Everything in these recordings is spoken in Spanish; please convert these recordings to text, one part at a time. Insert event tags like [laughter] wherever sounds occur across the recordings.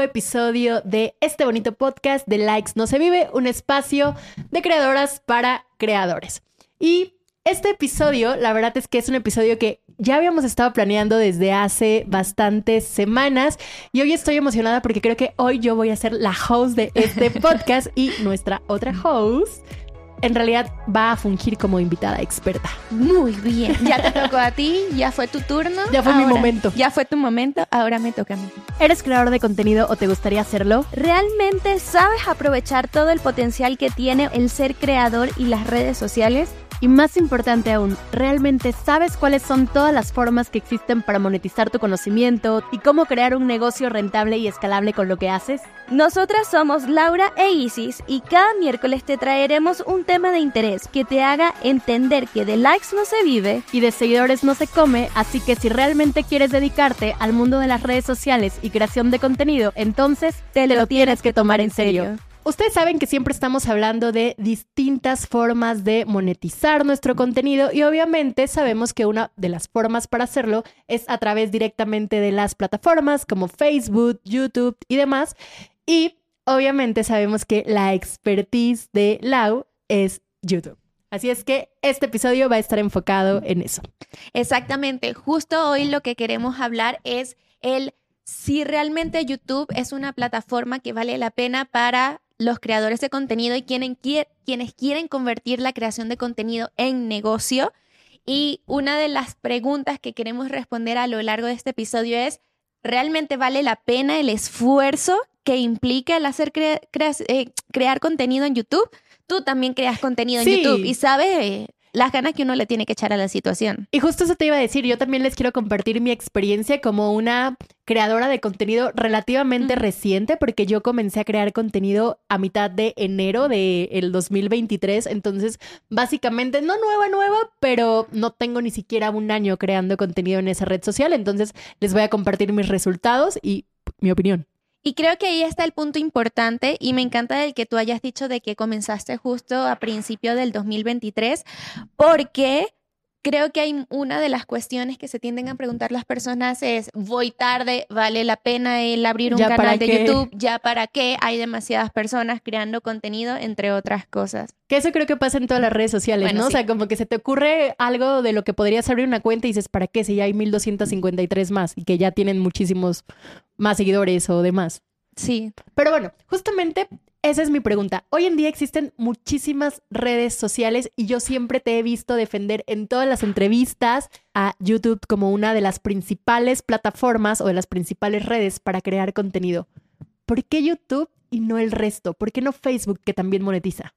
episodio de este bonito podcast de Likes No Se Vive, un espacio de creadoras para creadores. Y este episodio, la verdad es que es un episodio que ya habíamos estado planeando desde hace bastantes semanas y hoy estoy emocionada porque creo que hoy yo voy a ser la host de este [laughs] podcast y nuestra otra host en realidad va a fungir como invitada experta. Muy bien. Ya te tocó a ti, ya fue tu turno. Ya fue mi momento. Ya fue tu momento, ahora me toca a mí. ¿Eres creador de contenido o te gustaría hacerlo? ¿Realmente sabes aprovechar todo el potencial que tiene el ser creador y las redes sociales? Y más importante aún, ¿realmente sabes cuáles son todas las formas que existen para monetizar tu conocimiento y cómo crear un negocio rentable y escalable con lo que haces? Nosotras somos Laura e Isis y cada miércoles te traeremos un tema de interés que te haga entender que de likes no se vive y de seguidores no se come, así que si realmente quieres dedicarte al mundo de las redes sociales y creación de contenido, entonces te, lo, tienes que tomar en serio. Ustedes saben que siempre estamos hablando de distintas formas de monetizar nuestro contenido y obviamente sabemos que una de las formas para hacerlo es a través directamente de las plataformas como Facebook, YouTube y demás. Y obviamente sabemos que la expertise de Lau es YouTube. Así es que este episodio va a estar enfocado en eso. Exactamente. Justo hoy lo que queremos hablar es el si realmente YouTube es una plataforma que vale la pena para los creadores de contenido y quienes, quienes quieren convertir la creación de contenido en negocio. Y una de las preguntas que queremos responder a lo largo de este episodio es, ¿realmente vale la pena el esfuerzo que implica el hacer eh, crear contenido en YouTube? Tú también creas contenido en YouTube y sabes las ganas que uno le tiene que echar a la situación. Y justo eso te iba a decir, yo también les quiero compartir mi experiencia como una creadora de contenido relativamente reciente, porque yo comencé a crear contenido a mitad de enero del el 2023, entonces básicamente no nueva, nueva, pero no tengo ni siquiera un año creando contenido en esa red social, entonces les voy a compartir mis resultados y mi opinión. Y creo que ahí está el punto importante y me encanta el que tú hayas dicho de que comenzaste justo a principio del 2023 porque creo que hay una de las cuestiones que se tienden a preguntar las personas es, voy tarde, vale la pena el abrir un canal de YouTube, ya para qué, hay demasiadas personas creando contenido, entre otras cosas. Que eso creo que pasa en todas las redes sociales, ¿no? O sea, como que se te ocurre algo de lo que podrías abrir una cuenta y dices, ¿para qué? Si ya hay 1253 más y que ya tienen muchísimos más seguidores o demás. Sí. Pero bueno, justamente esa es mi pregunta. Hoy en día existen muchísimas redes sociales y yo siempre te he visto defender en todas las entrevistas a YouTube como una de las principales plataformas o de las principales redes para crear contenido. ¿Por qué YouTube y no el resto? ¿Por qué no Facebook que también monetiza?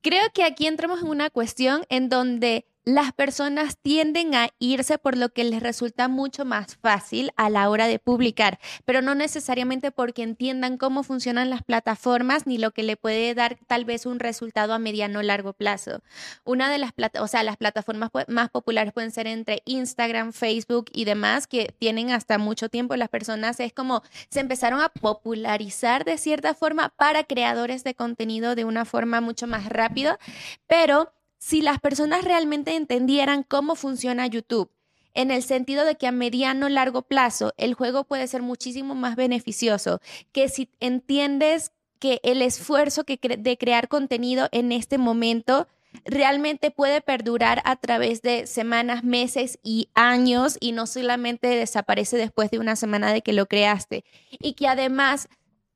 Creo que aquí entramos en una cuestión en donde las personas tienden a irse por lo que les resulta mucho más fácil a la hora de publicar, pero no necesariamente porque entiendan cómo funcionan las plataformas ni lo que le puede dar tal vez un resultado a mediano o largo plazo. Una de las o sea, las plataformas más populares pueden ser entre Instagram, Facebook y demás que tienen hasta mucho tiempo las personas es como se empezaron a popularizar de cierta forma para creadores de contenido de una forma mucho más rápida, pero si las personas realmente entendieran cómo funciona YouTube, en el sentido de que a mediano largo plazo el juego puede ser muchísimo más beneficioso, que si entiendes que el esfuerzo que de crear contenido en este momento realmente puede perdurar a través de semanas, meses y años y no solamente desaparece después de una semana de que lo creaste. Y que además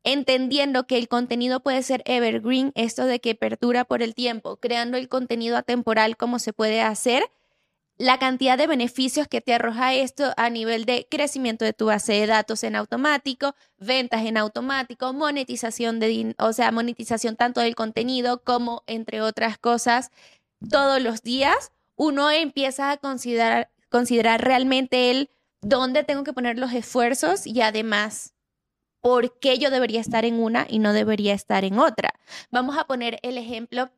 entendiendo que el contenido puede ser evergreen, esto de que perdura por el tiempo, creando el contenido atemporal como se puede hacer, la cantidad de beneficios que te arroja esto a nivel de crecimiento de tu base de datos en automático, ventas en automático, monetización de, o sea, monetización tanto del contenido como entre otras cosas, todos los días uno empieza a considerar considerar realmente el dónde tengo que poner los esfuerzos y además por qué yo debería estar en una y no debería estar en otra. Vamos a poner el ejemplo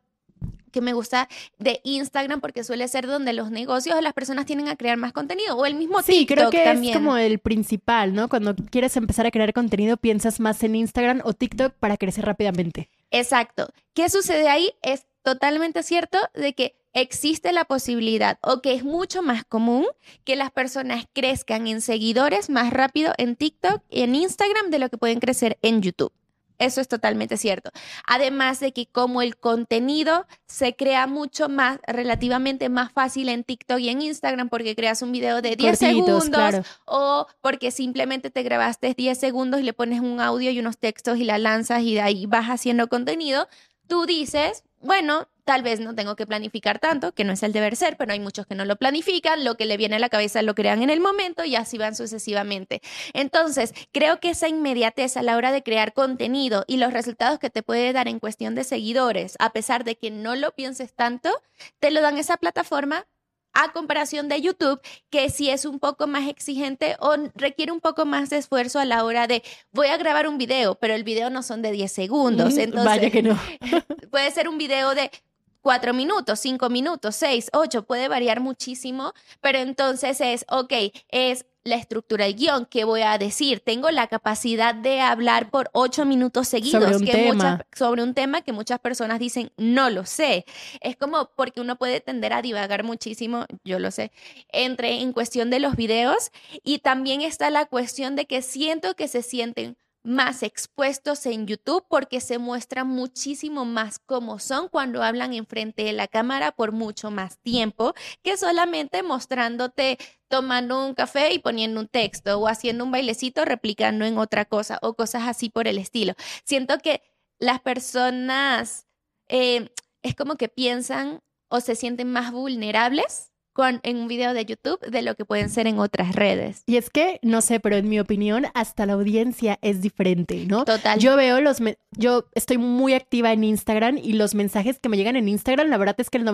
que me gusta de Instagram porque suele ser donde los negocios o las personas tienen a crear más contenido o el mismo sí, TikTok creo que también. es como el principal, ¿no? Cuando quieres empezar a crear contenido, piensas más en Instagram o TikTok para crecer rápidamente. Exacto. ¿Qué sucede ahí? Es totalmente cierto de que existe la posibilidad o que es mucho más común que las personas crezcan en seguidores más rápido en TikTok y en Instagram de lo que pueden crecer en YouTube. Eso es totalmente cierto. Además de que como el contenido se crea mucho más, relativamente más fácil en TikTok y en Instagram porque creas un video de 10 Cortitos, segundos claro. o porque simplemente te grabaste 10 segundos y le pones un audio y unos textos y la lanzas y de ahí vas haciendo contenido, tú dices, bueno, tal vez no tengo que planificar tanto, que no es el deber ser, pero hay muchos que no lo planifican, lo que le viene a la cabeza lo crean en el momento y así van sucesivamente. Entonces, creo que esa inmediatez a la hora de crear contenido y los resultados que te puede dar en cuestión de seguidores, a pesar de que no lo pienses tanto, te lo dan esa plataforma a comparación de YouTube, que sí es un poco más exigente o requiere un poco más de esfuerzo a la hora de voy a grabar un video, pero el video no son de 10 segundos. Entonces, Vaya que no. [laughs] puede ser un video de cuatro minutos, cinco minutos, seis, ocho, puede variar muchísimo, pero entonces es, ok, es la estructura del guion, ¿qué voy a decir? Tengo la capacidad de hablar por ocho minutos seguidos Sobre un que tema. muchas- sobre un tema que muchas personas dicen, no lo sé. Es como porque uno puede tender a divagar muchísimo, yo lo sé, entre en cuestión de los videos y también está la cuestión de que siento que se sienten más expuestos en YouTube porque se muestran muchísimo más como son cuando hablan enfrente de la cámara por mucho más tiempo que solamente mostrándote tomando un café y poniendo un texto o haciendo un bailecito replicando en otra cosa o cosas así por el estilo. Siento que las personas eh, es como que piensan o se sienten más vulnerables con, en un video de YouTube de lo que pueden ser en otras redes. Y es que, no sé, pero en mi opinión, hasta la audiencia es diferente, ¿no? Total. Yo veo los, me- yo estoy muy activa en Instagram y los mensajes que me llegan en Instagram, la verdad es que el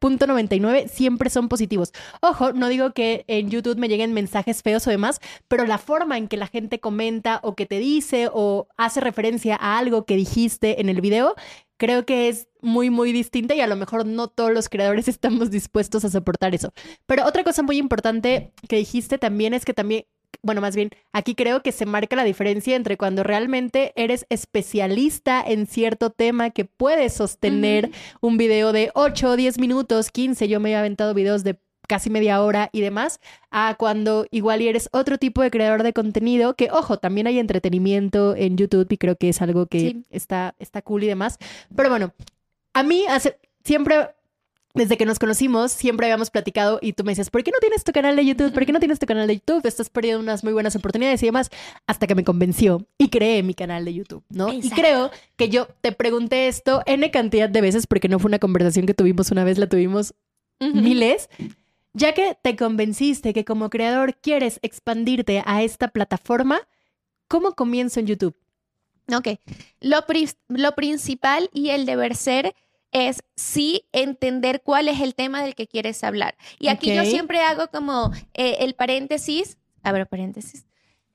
99.99 siempre son positivos. Ojo, no digo que en YouTube me lleguen mensajes feos o demás, pero la forma en que la gente comenta o que te dice o hace referencia a algo que dijiste en el video, creo que es muy, muy distinta y a lo mejor no todos los creadores [laughs] estamos dispuestos a soportar eso. Pero otra cosa muy importante que dijiste también es que también, bueno, más bien, aquí creo que se marca la diferencia entre cuando realmente eres especialista en cierto tema que puedes sostener un video de 8, 10 minutos, 15, yo me he aventado videos de casi media hora y demás, a cuando igual y eres otro tipo de creador de contenido, que ojo, también hay entretenimiento en YouTube y creo que es algo que Sí. está, está cool y demás. Pero bueno, a mí hace, siempre, desde que nos conocimos, siempre habíamos platicado y tú me decías, ¿por qué no tienes tu canal de YouTube? ¿Por qué no tienes tu canal de YouTube? Estás perdiendo unas muy buenas oportunidades y demás, hasta que me convenció y creé mi canal de YouTube, ¿no? Y creo que yo te pregunté esto N cantidad de veces porque no fue una conversación que tuvimos una vez, la tuvimos miles. Ya que te convenciste que como creador quieres expandirte a esta plataforma, ¿cómo comienzo en YouTube? Ok. Lo, pri- lo principal y el deber ser es sí entender cuál es el tema del que quieres hablar. Y aquí yo Ok. siempre hago como eh, el paréntesis, abro paréntesis,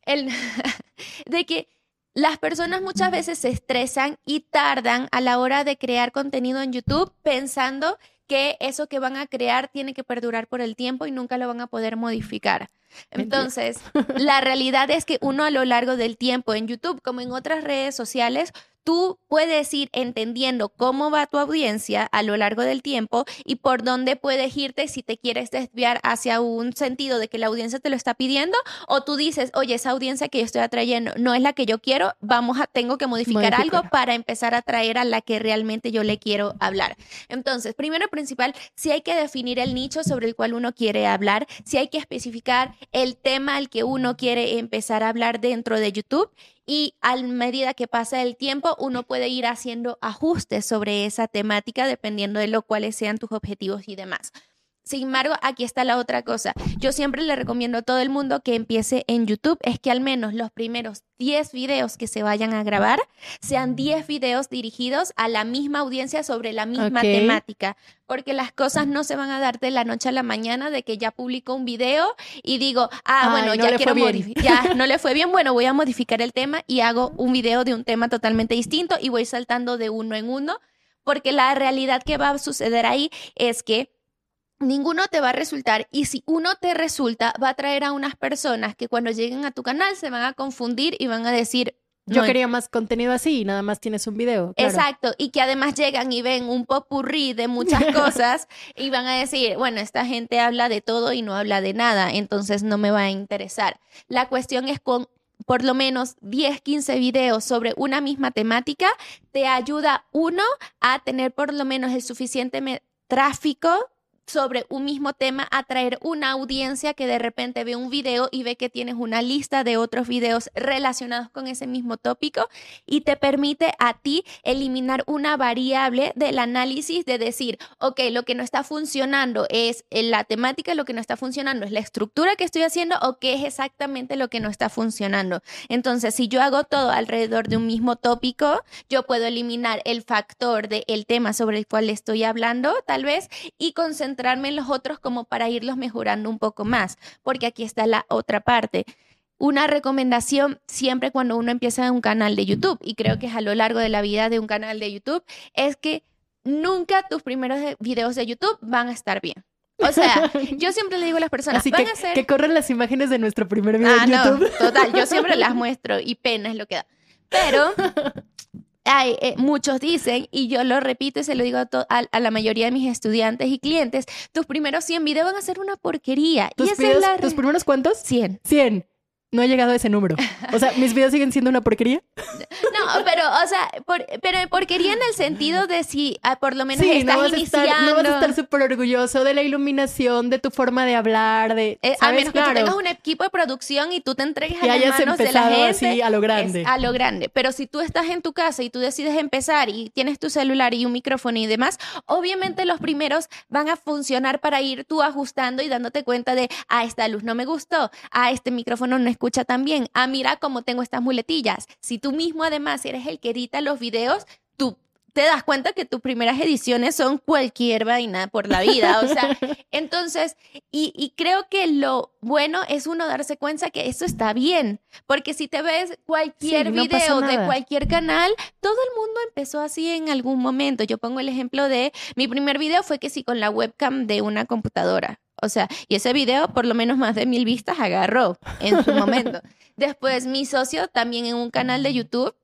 el, [laughs] de que las personas muchas veces se estresan y tardan a la hora de crear contenido en YouTube pensando que eso que van a crear tiene que perdurar por el tiempo y nunca lo van a poder modificar. Entonces, la realidad es que uno a lo largo del tiempo en YouTube, como en otras redes sociales, tú puedes ir entendiendo cómo va tu audiencia a lo largo del tiempo y por dónde puedes irte si te quieres desviar hacia un sentido de que la audiencia te lo está pidiendo o tú dices, oye, esa audiencia que yo estoy atrayendo no es la que yo quiero, vamos a, tengo que modificar algo para empezar a atraer a la que realmente yo le quiero hablar. Entonces, primero y principal, si hay que definir el nicho sobre el cual uno quiere hablar, si hay que especificar el tema al que uno quiere empezar a hablar dentro de YouTube y a medida que pasa el tiempo, uno puede ir haciendo ajustes sobre esa temática dependiendo de lo cuales sean tus objetivos y demás. Sin embargo, aquí está la otra cosa. Yo siempre le recomiendo a todo el mundo que empiece en YouTube, es que al menos los primeros 10 videos que se vayan a grabar sean 10 videos dirigidos a la misma audiencia sobre la misma temática, porque las cosas no se van a dar de la noche a la mañana de que ya publico un video y digo, ah, Ay, bueno, no ya quiero modificar, ya no le fue bien, bueno, voy a modificar el tema y hago un video de un tema totalmente distinto y voy saltando de uno en uno, porque la realidad que va a suceder ahí es que ninguno te va a resultar y si uno te resulta va a traer a unas personas que cuando lleguen a tu canal se van a confundir y van a decir Yo "No, quería más contenido así y nada más tienes un video. claro. Exacto, y que además llegan y ven un popurrí de muchas [laughs] cosas y van a decir, bueno, esta gente habla de todo y no habla de nada, entonces no me va a interesar. La cuestión es con por lo menos 10, 15 videos sobre una misma temática, te ayuda uno a tener por lo menos el suficiente tráfico sobre un mismo tema, atraer una audiencia que de repente ve un video y ve que tienes una lista de otros videos relacionados con ese mismo tópico y te permite a ti eliminar una variable del análisis de decir, ok, lo que no está funcionando es eh, la temática, lo que no está funcionando es la estructura que estoy haciendo o qué es exactamente lo que no está funcionando. Entonces, si yo hago todo alrededor de un mismo tópico, yo puedo eliminar el factor del tema sobre el cual estoy hablando, tal vez, y concentrarme en los otros como para irlos mejorando un poco más, porque aquí está la otra parte una recomendación siempre cuando uno empieza un canal de YouTube, y creo que es a lo largo de la vida de un canal de YouTube, es que nunca tus primeros de- videos de YouTube van a estar bien. O sea, [laughs] yo siempre le digo a las personas, Así van que, a que corran las imágenes de nuestro primer video Ah, en no, YouTube. total, yo siempre [laughs] las muestro y pena es lo que da. Pero hay, eh, muchos dicen, y yo lo repito y se lo digo a, a- a la mayoría de mis estudiantes y clientes, tus primeros 100 videos van a ser una porquería. y ¿Tus, esa videos- es la ¿Tus primeros cuántos? 100. 100. No he llegado a ese número. O sea, ¿mis videos siguen siendo una porquería? No, pero, o sea, por- pero porquería en el sentido de si ah, por lo menos Sí, estás no vas, a estar, iniciando. no vas a estar súper orgulloso de la iluminación, de tu forma de hablar, de... Eh, a menos que tú tengas un equipo de producción y tú te entregues a Y las manos de la gente. así a lo es grande. a lo grande. Pero si tú estás en tu casa y tú decides empezar y tienes tu celular y un micrófono y demás, obviamente los primeros van a funcionar para ir tú ajustando y dándote cuenta de, ah, esta luz no me gustó, ah, este micrófono no escucha tan bien, ah, mira cómo tengo estas muletillas. Si tú mismo además eres el que edita los videos, tú te das cuenta que tus primeras ediciones son cualquier vaina por la vida. O sea, [laughs] entonces, y, y creo que lo bueno es uno darse cuenta que eso está bien, porque si te ves cualquier Sí, no pasa video de cualquier canal, todo el mundo empezó así en algún momento. Yo pongo el ejemplo de mi primer video fue que sí con la webcam de una computadora. O sea, y ese video por lo menos más de mil vistas agarró en su momento. [laughs] Después mi socio también en un canal de YouTube,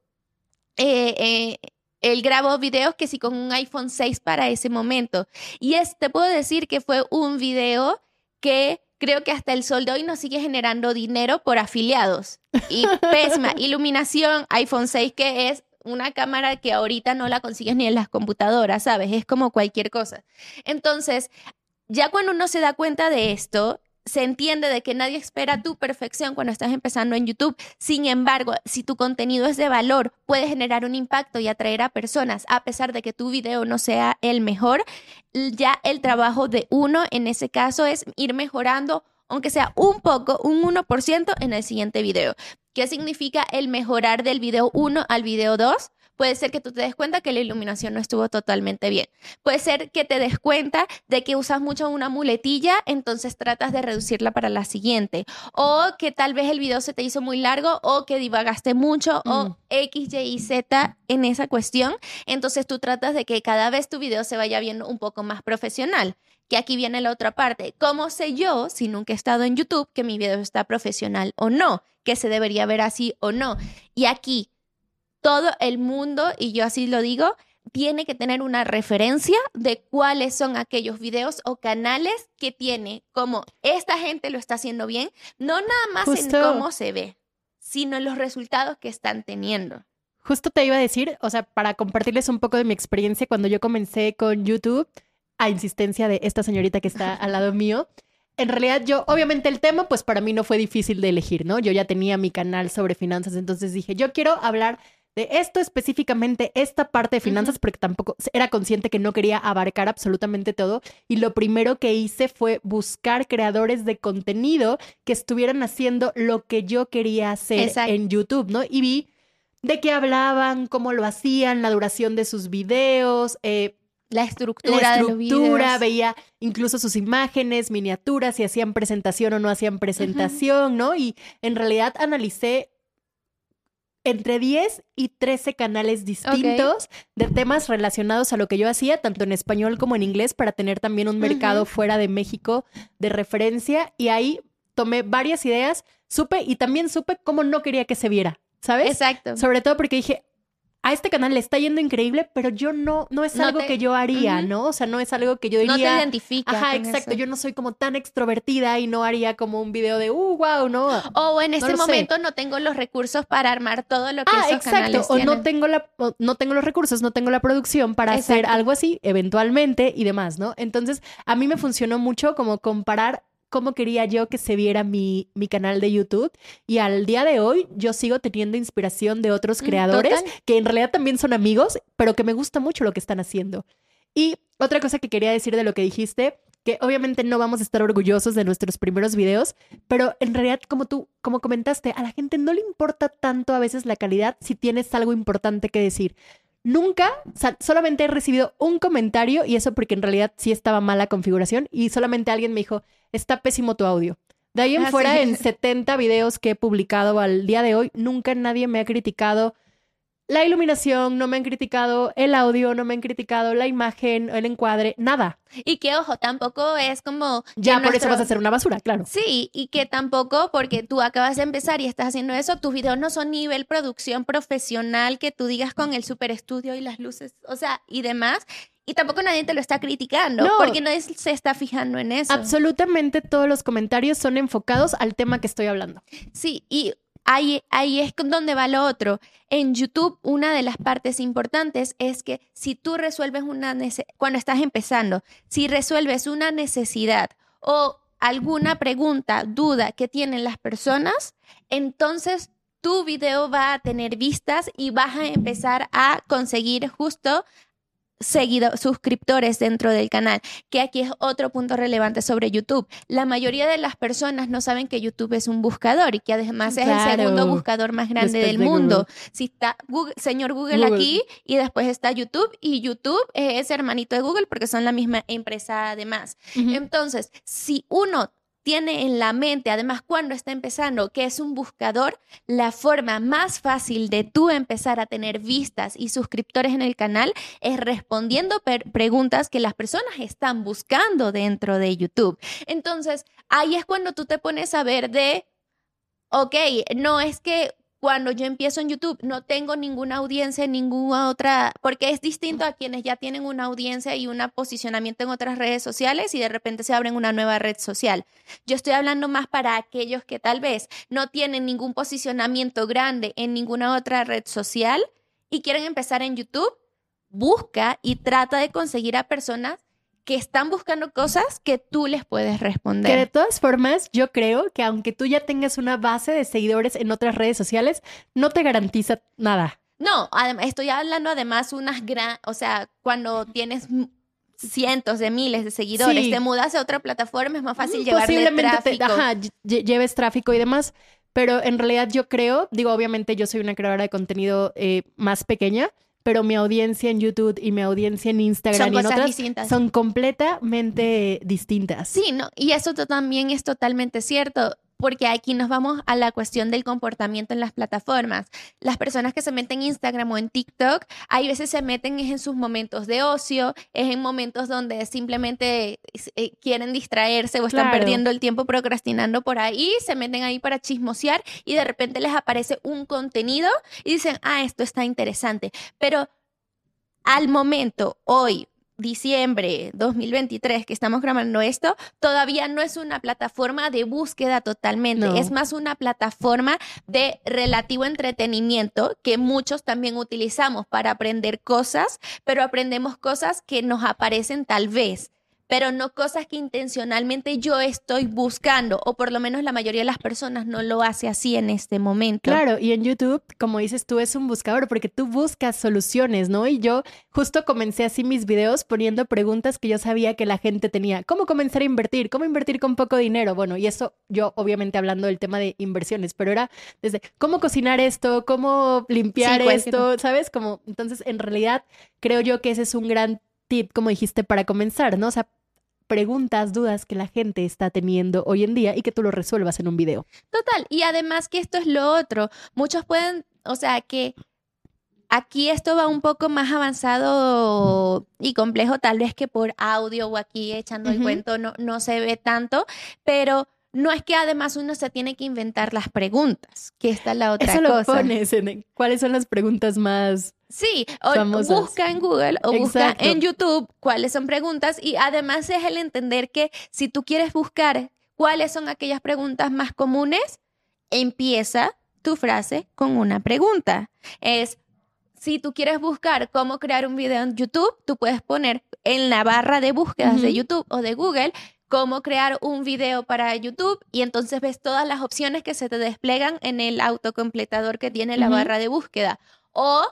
eh, eh, él grabó videos que sí con un iPhone 6 para ese momento. Y es, te puedo decir que fue un video que creo que hasta el sol de hoy nos sigue generando dinero por afiliados. Y [laughs] pésima iluminación, iPhone 6 que es una cámara que ahorita no la consigues ni en las computadoras, ¿sabes? Es como cualquier cosa. Entonces, ya cuando uno se da cuenta de esto, se entiende de que nadie espera tu perfección cuando estás empezando en YouTube. Sin embargo, si tu contenido es de valor, puede generar un impacto y atraer a personas, a pesar de que tu video no sea el mejor, ya el trabajo de uno en ese caso es ir mejorando, aunque sea un poco, un 1% en el siguiente video. ¿Qué significa el mejorar del video 1 al video 2? Puede ser que tú te des cuenta que la iluminación no estuvo totalmente bien. Puede ser que te des cuenta de que usas mucho una muletilla, entonces tratas de reducirla para la siguiente. O que tal vez el video se te hizo muy largo o que divagaste mucho Mm. o X, Y y Z en esa cuestión. Entonces tú tratas de que cada vez tu video se vaya viendo un poco más profesional. Que aquí viene la otra parte. ¿Cómo sé yo, si nunca he estado en YouTube, que mi video está profesional o no? Que se debería ver así o no. Y aquí todo el mundo, y yo así lo digo, tiene que tener una referencia de cuáles son aquellos videos o canales que tiene, como esta gente lo está haciendo bien, no nada más en cómo se ve, sino en los resultados que están teniendo. Justo te iba a decir, o sea, para compartirles un poco de mi experiencia cuando yo comencé con YouTube, a insistencia de esta señorita que está al lado mío. En realidad yo, obviamente el tema, pues para mí no fue difícil de elegir, ¿no? Yo ya tenía mi canal sobre finanzas, entonces dije, yo quiero hablar de esto específicamente, esta parte de finanzas, porque tampoco era consciente que no quería abarcar absolutamente todo. Y lo primero que hice fue buscar creadores de contenido que estuvieran haciendo lo que yo quería hacer en YouTube, ¿no? Y vi de qué hablaban, cómo lo hacían, la duración de sus videos, eh, la estructura, la estructura veía incluso sus imágenes, miniaturas, si hacían presentación o no hacían presentación, ¿no? Y en realidad analicé entre 10 y 13 canales distintos de temas relacionados a lo que yo hacía, tanto en español como en inglés, para tener también un mercado fuera de México de referencia. Y ahí tomé varias ideas, supe y también supe cómo no quería que se viera, ¿sabes? Exacto. Sobre todo porque dije, a este canal le está yendo increíble, pero yo no, no es algo que yo haría, ¿no? O sea, no es algo que yo diría. No te identificas. Ajá, exacto. Yo no soy como tan extrovertida y no haría como un video de, uh, wow, ¿no? O en ese momento no tengo los recursos para armar todo lo que ah, esos exacto. o no tengo la, no tengo los recursos, no tengo la producción para hacer algo así, eventualmente y demás, ¿no? Entonces, a mí me funcionó mucho como comparar cómo quería yo que se viera mi, mi, canal de YouTube. Y al día de hoy yo sigo teniendo inspiración de otros mm, creadores que en realidad también son amigos, pero que me gusta mucho lo que están haciendo. Y otra cosa que quería decir de lo que dijiste, que obviamente no vamos a estar orgullosos de nuestros primeros videos, pero en realidad como tú, como comentaste, a la gente no le importa tanto a veces la calidad si tienes algo importante que decir. Nunca, solamente he recibido un comentario y eso porque en realidad sí estaba mala configuración y solamente alguien me dijo, está pésimo tu audio. De ahí en ah, fuera, en 70 videos que he publicado al día de hoy, nunca nadie me ha criticado la iluminación, no me han criticado el audio, no me han criticado la imagen, el encuadre, nada. Y que, ojo, tampoco es como... Ya por eso vas a hacer una basura, claro. Sí, y que tampoco, porque tú acabas de empezar y estás haciendo eso, tus videos no son nivel producción profesional que tú digas con el super estudio y las luces, o sea, y demás. Y tampoco nadie te lo está criticando, porque nadie se está fijando en eso. Absolutamente todos los comentarios son enfocados al tema que estoy hablando. Sí, y Ahí, es donde va lo otro. En YouTube, una de las partes importantes es que si tú resuelves una necesidad, cuando estás empezando, si resuelves una necesidad o alguna pregunta, duda que tienen las personas, entonces tu video va a tener vistas y vas a empezar a conseguir justo seguido, suscriptores dentro del canal, que aquí es otro punto relevante sobre YouTube. La mayoría de las personas no saben que YouTube es un buscador y que además es el segundo buscador más grande del mundo. Si está Google, señor Google, aquí y después está YouTube y YouTube es hermanito de Google porque son la misma empresa además. Entonces, si uno tiene en la mente, además cuando está empezando, que es un buscador, la forma más fácil de tú empezar a tener vistas y suscriptores en el canal es respondiendo preguntas que las personas están buscando dentro de YouTube. Entonces, ahí es cuando tú te pones a ver de, ok, no es que cuando yo empiezo en YouTube no tengo ninguna audiencia en ninguna otra, porque es distinto a quienes ya tienen una audiencia y un posicionamiento en otras redes sociales y de repente se abren una nueva red social. Yo estoy hablando más para aquellos que tal vez no tienen ningún posicionamiento grande en ninguna otra red social y quieren empezar en YouTube. Busca y trata de conseguir a personas que están buscando cosas que tú les puedes responder. Que de todas formas, yo creo que aunque tú ya tengas una base de seguidores en otras redes sociales, no te garantiza nada. No, estoy hablando además unas gran, o sea, cuando tienes cientos de miles de seguidores, te mudas a otra plataforma, es más fácil llevar tráfico. ajá, lleves tráfico y demás. Pero en realidad yo creo, digo, obviamente yo soy una creadora de contenido eh, más pequeña, pero mi audiencia en YouTube y mi audiencia en Instagram y en otras son completamente distintas. Sí, no, y eso también es totalmente cierto porque aquí nos vamos a la cuestión del comportamiento en las plataformas. Las personas que se meten en Instagram o en TikTok, hay veces se meten en sus momentos de ocio, es en momentos donde simplemente eh, quieren distraerse o están perdiendo el tiempo procrastinando por ahí, se meten ahí para chismosear y de repente les aparece un contenido y dicen, ah, esto está interesante. Pero al momento, hoy, diciembre 2023 que estamos grabando esto, todavía no es una plataforma de búsqueda totalmente, es más una plataforma de relativo entretenimiento que muchos también utilizamos para aprender cosas, pero aprendemos cosas que nos aparecen tal vez pero no cosas que intencionalmente yo estoy buscando, o por lo menos la mayoría de las personas no lo hace así en este momento. Claro, y en YouTube, como dices tú, es un buscador porque tú buscas soluciones, ¿no? Y yo justo comencé así mis videos poniendo preguntas que yo sabía que la gente tenía. ¿Cómo comenzar a invertir? ¿Cómo invertir con poco dinero? Bueno, y eso yo obviamente hablando del tema de inversiones, pero era desde cómo cocinar esto, cómo limpiar esto, ¿sabes? Como entonces en realidad creo yo que ese es un gran tip, como dijiste, para comenzar, ¿no? O sea, preguntas, dudas que la gente está teniendo hoy en día y que tú lo resuelvas en un video. Total, y además que esto es lo otro, muchos pueden, o sea, que aquí esto va un poco más avanzado y complejo tal vez que por audio o aquí echando el cuento no, no se ve tanto, pero no es que además uno se tiene que inventar las preguntas, que esta es la otra Eso cosa. Lo pones en cuáles son las preguntas más Sí, o busca en Google o busca en YouTube cuáles son preguntas y además es el entender que si tú quieres buscar cuáles son aquellas preguntas más comunes, empieza tu frase con una pregunta. Es, si tú quieres buscar cómo crear un video en YouTube, tú puedes poner en la barra de búsquedas de YouTube o de Google cómo crear un video para YouTube y entonces ves todas las opciones que se te desplegan en el autocompletador que tiene la barra de búsqueda. O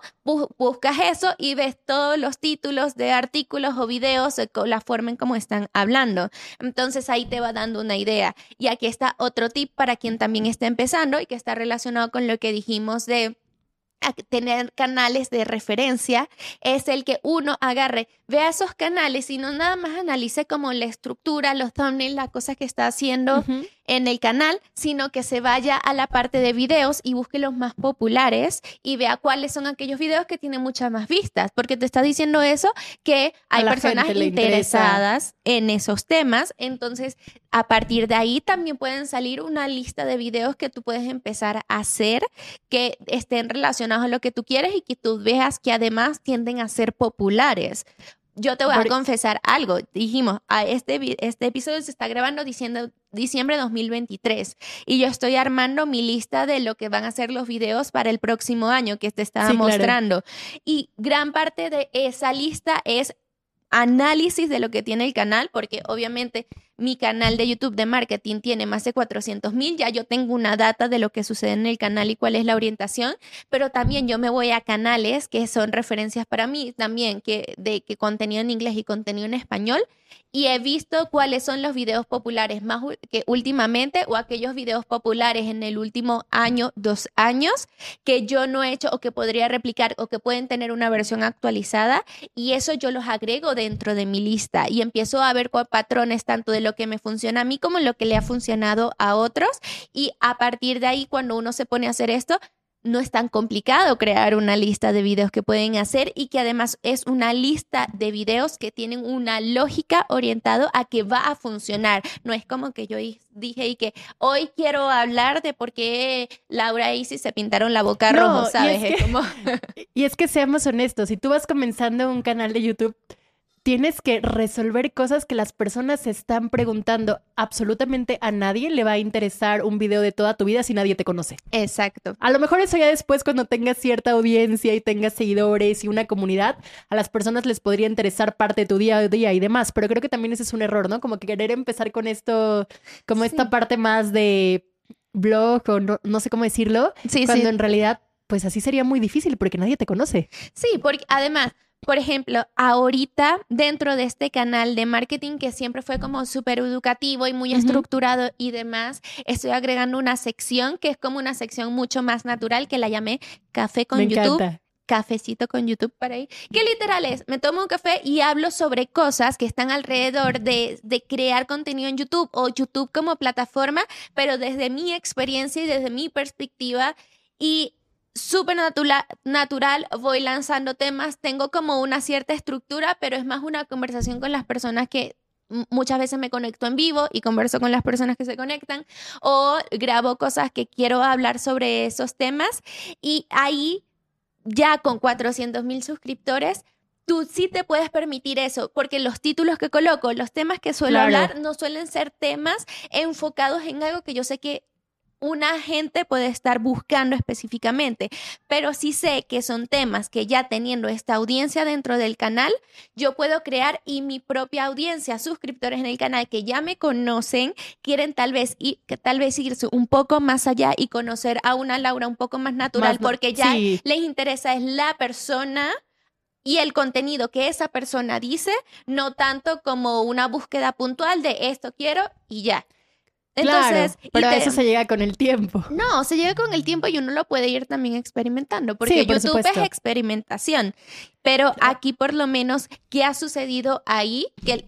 buscas eso y ves todos los títulos de artículos o videos la forma en cómo están hablando. Entonces ahí te va dando una idea. Y aquí está otro tip para quien también está empezando y que está relacionado con lo que dijimos de tener canales de referencia es el que uno agarre, vea esos canales y no nada más analice como la estructura, los thumbnails, las cosas que está haciendo en el canal, sino que se vaya a la parte de videos y busque los más populares y vea cuáles son aquellos videos que tienen muchas más vistas, porque te está diciendo eso que hay personas interesadas en esos temas, entonces a partir de ahí también pueden salir una lista de videos que tú puedes empezar a hacer que estén relacionados a lo que tú quieres y que tú veas que además tienden a ser populares yo te voy a confesar algo. Dijimos, a este, este episodio se está grabando diciendo diciembre de 2023 y yo estoy armando mi lista de lo que van a ser los videos para el próximo año que te estaba mostrando. Y gran parte de esa lista es análisis de lo que tiene el canal, porque obviamente mi canal de YouTube de marketing tiene más de 400 mil, ya yo tengo una data de lo que sucede en el canal y cuál es la orientación, pero también yo me voy a canales que son referencias para mí también, que de que contenido en inglés y contenido en español, y he visto cuáles son los videos populares más que últimamente o aquellos videos populares en el último año, dos años, que yo no he hecho o que podría replicar o que pueden tener una versión actualizada y eso yo los agrego dentro de mi lista y empiezo a ver patrones tanto de lo que me funciona a mí como lo que le ha funcionado a otros y a partir de ahí cuando uno se pone a hacer esto, no es tan complicado crear una lista de videos que pueden hacer y que además es una lista de videos que tienen una lógica orientado a que va a funcionar. No es como que yo dije y que hoy quiero hablar de por qué Laura y Isis se pintaron la boca roja, ¿sabes? [laughs] y es que seamos honestos, si tú vas comenzando un canal de YouTube, tienes que resolver cosas que las personas se están preguntando. Absolutamente a nadie le va a interesar un video de toda tu vida si nadie te conoce. Exacto. A lo mejor eso ya después cuando tengas cierta audiencia y tengas seguidores y una comunidad, a las personas les podría interesar parte de tu día a día y demás, pero creo que también ese es un error, ¿no? Como que querer empezar con esto, como esta parte más de blog o no, sé cómo decirlo, sí, cuando en realidad pues así sería muy difícil porque nadie te conoce. Sí, porque además por ejemplo, ahorita dentro de este canal de marketing que siempre fue como súper educativo y muy estructurado y demás, estoy agregando una sección que es como una sección mucho más natural que la llamé Café con YouTube. Cafecito con YouTube para ahí. Que literal es, me tomo un café y hablo sobre cosas que están alrededor de, de crear contenido en YouTube o YouTube como plataforma, pero desde mi experiencia y desde mi perspectiva. Y súper natural, voy lanzando temas, tengo como una cierta estructura, pero es más una conversación con las personas que muchas veces me conecto en vivo y converso con las personas que se conectan o grabo cosas que quiero hablar sobre esos temas. Y ahí ya con 400 mil suscriptores tú sí te puedes permitir eso, porque los títulos que coloco, los temas que suelo hablar, no suelen ser temas enfocados en algo que yo sé que una gente puede estar buscando específicamente, pero sí sé que son temas que ya teniendo esta audiencia dentro del canal, yo puedo crear y mi propia audiencia, suscriptores en el canal que ya me conocen, quieren tal vez ir, que tal vez irse un poco más allá y conocer a una Laura un poco más natural, porque ya les interesa es la persona y el contenido que esa persona dice, no tanto como una búsqueda puntual de esto quiero y ya. Entonces, pero eso se llega con el tiempo. No, se llega con el tiempo y uno lo puede ir también experimentando, porque YouTube es experimentación. Pero aquí por lo menos, ¿qué ha sucedido ahí? Que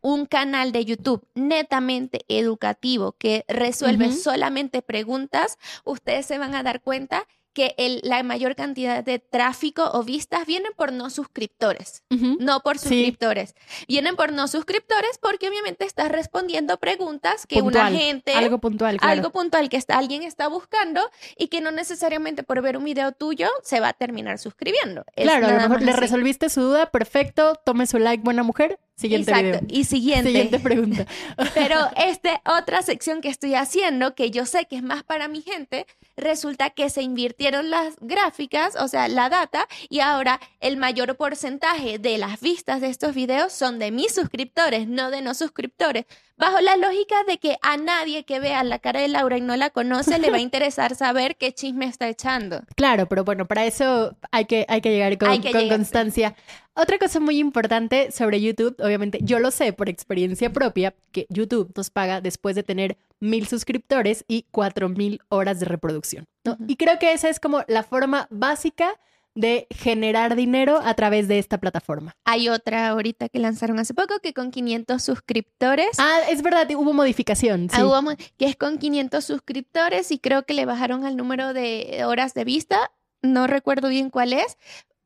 un canal de YouTube netamente educativo que resuelve solamente preguntas, ustedes se van a dar cuenta que la mayor cantidad de tráfico o vistas vienen por no suscriptores, no por suscriptores. Vienen por no suscriptores porque obviamente estás respondiendo preguntas que una gente... Algo puntual, Algo puntual que está, alguien está buscando y que no necesariamente por ver un video tuyo se va a terminar suscribiendo. claro, a lo mejor le resolviste su duda, perfecto, tome su like, buena mujer, Siguiente Exacto. Y siguiente. Siguiente pregunta. [laughs] Pero [laughs] esta otra sección que estoy haciendo, que yo sé que es más para mi gente, resulta que se invirtieron las gráficas, o sea, la data, y ahora el mayor porcentaje de las vistas de estos videos son de mis suscriptores, no de no suscriptores. Bajo la lógica de que a nadie que vea la cara de Laura y no la conoce le va a [laughs] interesar saber qué chisme está echando. Claro, pero bueno, para eso hay que, hay que llegar con, con constancia. Otra cosa muy importante sobre YouTube, obviamente, yo lo sé por experiencia propia, que YouTube nos paga después de tener mil suscriptores y cuatro mil horas de reproducción. Y creo que esa es como la forma básica de generar dinero a través de esta plataforma. Hay otra ahorita que lanzaron hace poco que con 500 suscriptores. Ah, es verdad, hubo modificación. Sí. Ah, que es con 500 suscriptores y creo que le bajaron al número de horas de vista. No recuerdo bien cuál es,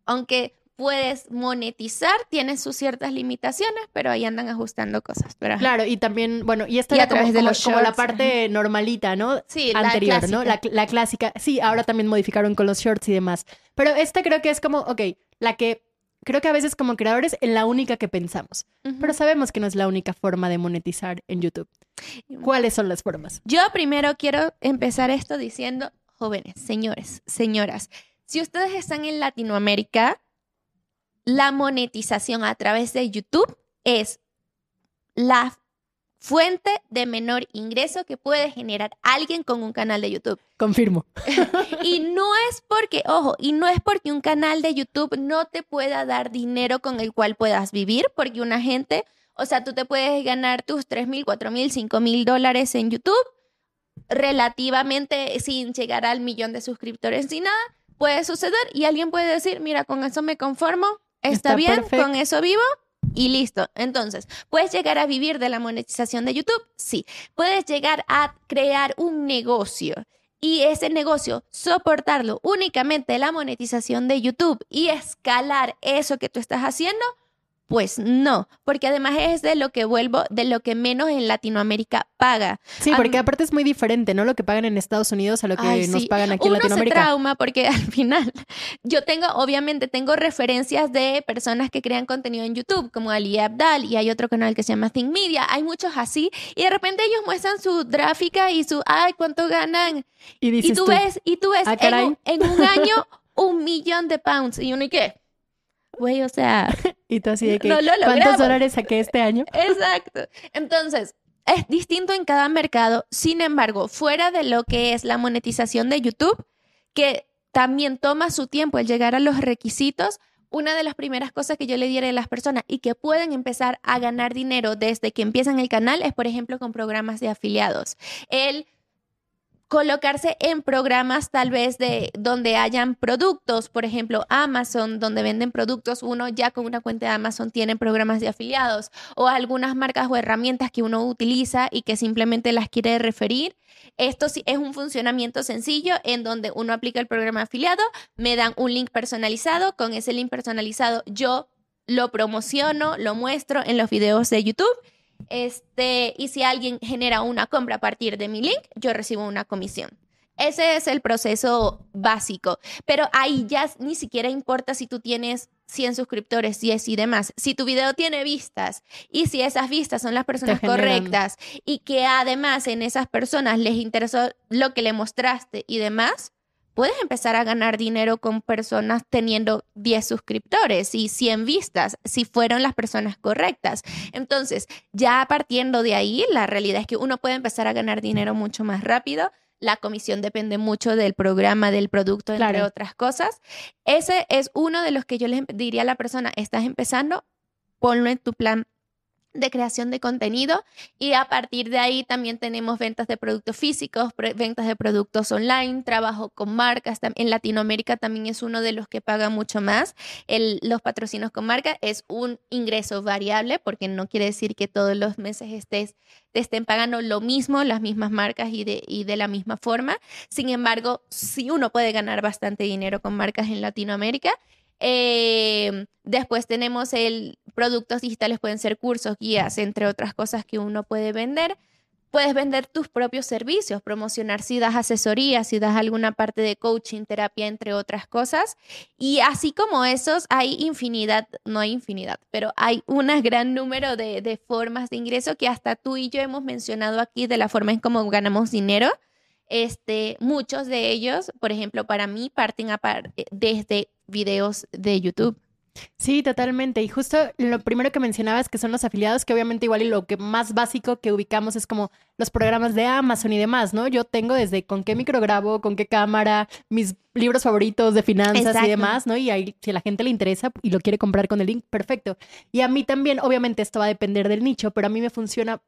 aunque puedes monetizar, tienes sus ciertas limitaciones, pero ahí andan ajustando cosas. Claro, y también, bueno, y esta era como, como, la parte normalita, ¿no? Sí, Anterior, la ¿no? La, la, clásica. Sí, ahora también modificaron con los shorts y demás. Pero esta creo que es como, ok, la que creo que a veces como creadores es la única que pensamos, pero sabemos que no es la única forma de monetizar en YouTube. ¿Cuáles son las formas? Yo primero quiero empezar esto diciendo, jóvenes, señores, señoras, si ustedes están en Latinoamérica, la monetización a través de YouTube es la fuente de menor ingreso que puede generar alguien con un canal de YouTube. Confirmo. [laughs] y no es porque, ojo, y no es porque un canal de YouTube no te pueda dar dinero con el cual puedas vivir, porque una gente, o sea, tú te puedes ganar tus 3 mil, 4 mil, 5 mil dólares en YouTube relativamente sin llegar al millón de suscriptores ni nada. Puede suceder y alguien puede decir, mira, con eso me conformo, Está, bien, con eso vivo y listo. Entonces, ¿puedes llegar a vivir de la monetización de YouTube? Sí. ¿Puedes llegar a crear un negocio? Y ese negocio, soportarlo únicamente la monetización de YouTube y escalar eso que tú estás haciendo, pues no, porque además es de lo que vuelvo, de lo que menos en Latinoamérica paga. Sí, porque aparte es muy diferente, ¿no? Lo que pagan en Estados Unidos a lo que nos pagan aquí en Latinoamérica. Se trauma porque [laughs] al final yo tengo, obviamente, tengo referencias de personas que crean contenido en YouTube, como Ali Abdal, y hay otro canal que se llama Think Media. Hay muchos así, y de repente ellos muestran su gráfica y su, ay, ¿cuánto ganan? Y, tú, ves, y tú ves, ah, en, un año [laughs] un millón de pounds. Y uno, ¿y qué? Güey, o sea. [laughs] y tú así de que. ¿Cuántos dólares saqué este año? [laughs] Exacto. Entonces, es distinto en cada mercado. Sin embargo, fuera de lo que es la monetización de YouTube, que también toma su tiempo el llegar a los requisitos, una de las primeras cosas que yo le diría a las personas y que pueden empezar a ganar dinero desde que empiezan el canal es, por ejemplo, con programas de afiliados. El colocarse en programas tal vez de donde hayan productos, por ejemplo, Amazon, donde venden productos, uno ya con una cuenta de Amazon tiene programas de afiliados o algunas marcas o herramientas que uno utiliza y que simplemente las quiere referir. Esto sí es un funcionamiento sencillo en donde uno aplica el programa afiliado, me dan un link personalizado, con ese link personalizado yo lo promociono, lo muestro en los videos de YouTube este, y si alguien genera una compra a partir de mi link, yo recibo una comisión. Ese es el proceso básico, pero ahí ya ni siquiera importa si tú tienes 100 suscriptores, 10 y demás. Si tu video tiene vistas y si esas vistas son las personas correctas y que además en esas personas les interesó lo que le mostraste y demás, puedes empezar a ganar dinero con personas teniendo 10 suscriptores y 100 vistas, si fueron las personas correctas. Entonces, ya partiendo de ahí, la realidad es que uno puede empezar a ganar dinero mucho más rápido. La comisión depende mucho del programa, del producto, entre otras cosas. Ese es uno de los que yo les diría a la persona, estás empezando, ponlo en tu plan de creación de contenido y a partir de ahí también tenemos ventas de productos físicos, ventas de productos online, trabajo con marcas. En Latinoamérica también es uno de los que paga mucho más. Los patrocinos con marca es un ingreso variable porque no quiere decir que todos los meses estés, te estén pagando lo mismo, las mismas marcas y de, y de la misma forma. Sin embargo, sí uno puede ganar bastante dinero con marcas en Latinoamérica eh, después tenemos el productos digitales, pueden ser cursos, guías, entre otras cosas que uno puede vender. Puedes vender tus propios servicios, promocionar si das asesoría, si das alguna parte de coaching, terapia, entre otras cosas. Y así como esos, hay infinidad, no hay infinidad, pero hay un gran número de, formas de ingreso que hasta tú y yo hemos mencionado aquí de la forma en cómo ganamos dinero. Este, muchos de ellos, por ejemplo, para mí parten desde videos de YouTube. Sí, totalmente. Y justo lo primero que mencionabas que son los afiliados, que obviamente igual y lo que más básico que ubicamos es como los programas de Amazon y demás, ¿no? Yo tengo desde con qué micro grabo, con qué cámara, mis libros favoritos de finanzas y demás, ¿no? Y ahí, si a la gente le interesa y lo quiere comprar con el link, perfecto. Y a mí también, obviamente esto va a depender del nicho, pero a mí me funciona